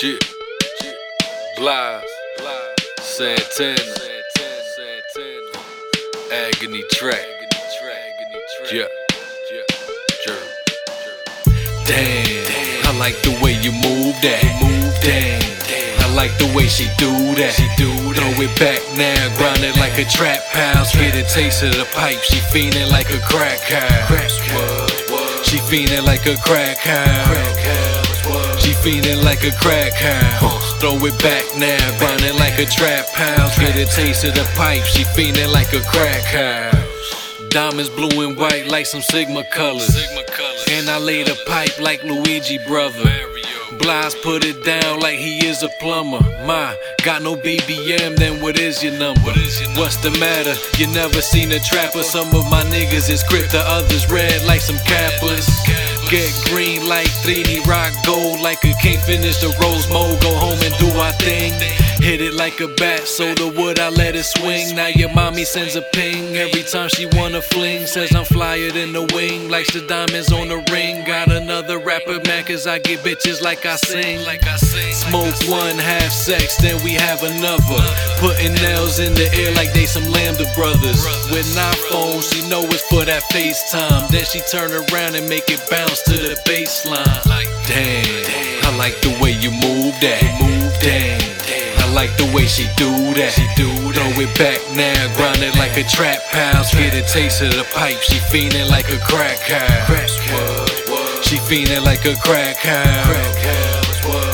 J, Blas, Santana, Agony Track, yeah, Damn, I like the way you move that. Damn, I like the way she do that. Throw it back now, grind it like a trap house. Get a taste of the pipe. She fiending like a crack house. She fiending like a crack house. Fiending like a crack house. Throw it back now, it like a trap house. Get a taste of the pipe. She fiending like a crack house. Diamonds blue and white like some Sigma colors. And I laid a pipe like Luigi brother. Blas put it down like he is a plumber. My, got no BBM, then what is your number? What's the matter? You never seen a trapper. Some of my niggas is crypto, others red like some kappas. Get green like 3D rock gold like a can't finish the rose mode. Go home and do our thing. Hit it like a bat, so the wood I let it swing. Now your mommy sends a ping every time she wanna fling. Says I'm flyer than the wing, likes the diamonds on the ring. Got another rapper man, cause I get bitches. Like I sing. Smoke one, have sex, then we have another. Putting nails in the air like they some Lambda brothers. With an iPhone, she know it's for that FaceTime. Then she turn around and make it bounce to the baseline. Damn, I like the way you move that. Damn. I like the way she do that. Throw it back now, grind it like a trap house. Get a taste of the pipe. She fiending like a crack house. She fiending like a crack house.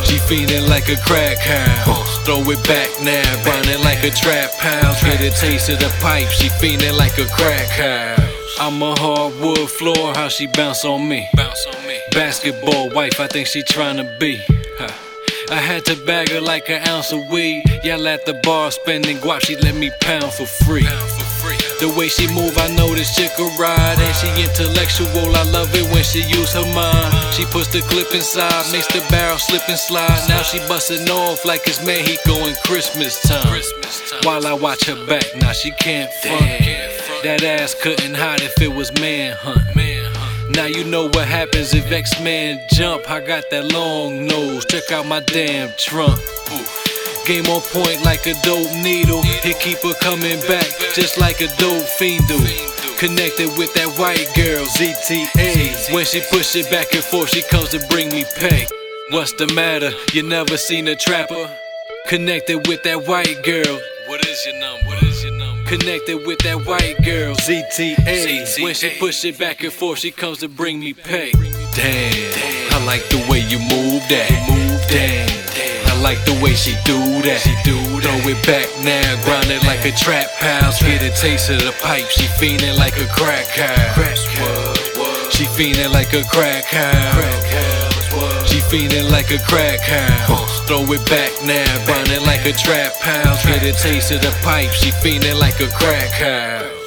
She fiending like a crack house. Throw it back now, grind it like a trap house. Get a taste of the pipe. She fiending like a crack house. I'm a hardwood floor, how she bounce on me. Bounce on me. Basketball wife, I think she tryna be. I had to bag her like an ounce of weed. Yell at the bar, spending guap, she let me pound for free. The way she move, I know this chick a ride, she intellectual. I love it when she use her mind. She puts the clip inside, makes the barrel slip and slide. Now she bustin' off like it's Mexico and Christmas time. While I watch her back, now she can't front. That ass couldn't hide if it was manhunt. Now you know what happens if X-Men jump. I got that long nose. Check out my damn trunk. Game on point like a dope needle. It keep her coming back just like a dope fiend do. Connected with that white girl, ZTA. When she push it back and forth, she comes to bring me pay. What's the matter? You never seen a trapper? Connected with that white girl. What is your number? What is your number? Connected with that white girl, ZTA. When she push it back and forth, she comes to bring me pay. Damn, I like the way you move that. Move damn. I like the way she do that. She do Throw it back now, grind it like a trap house. Get a taste of the pipe. She fiending like a crack house. She fiending like a crack house. She fiending like a crack house. Throw it back now, grind it like a trap house. Get a taste of the pipe. She fiending like a crack house.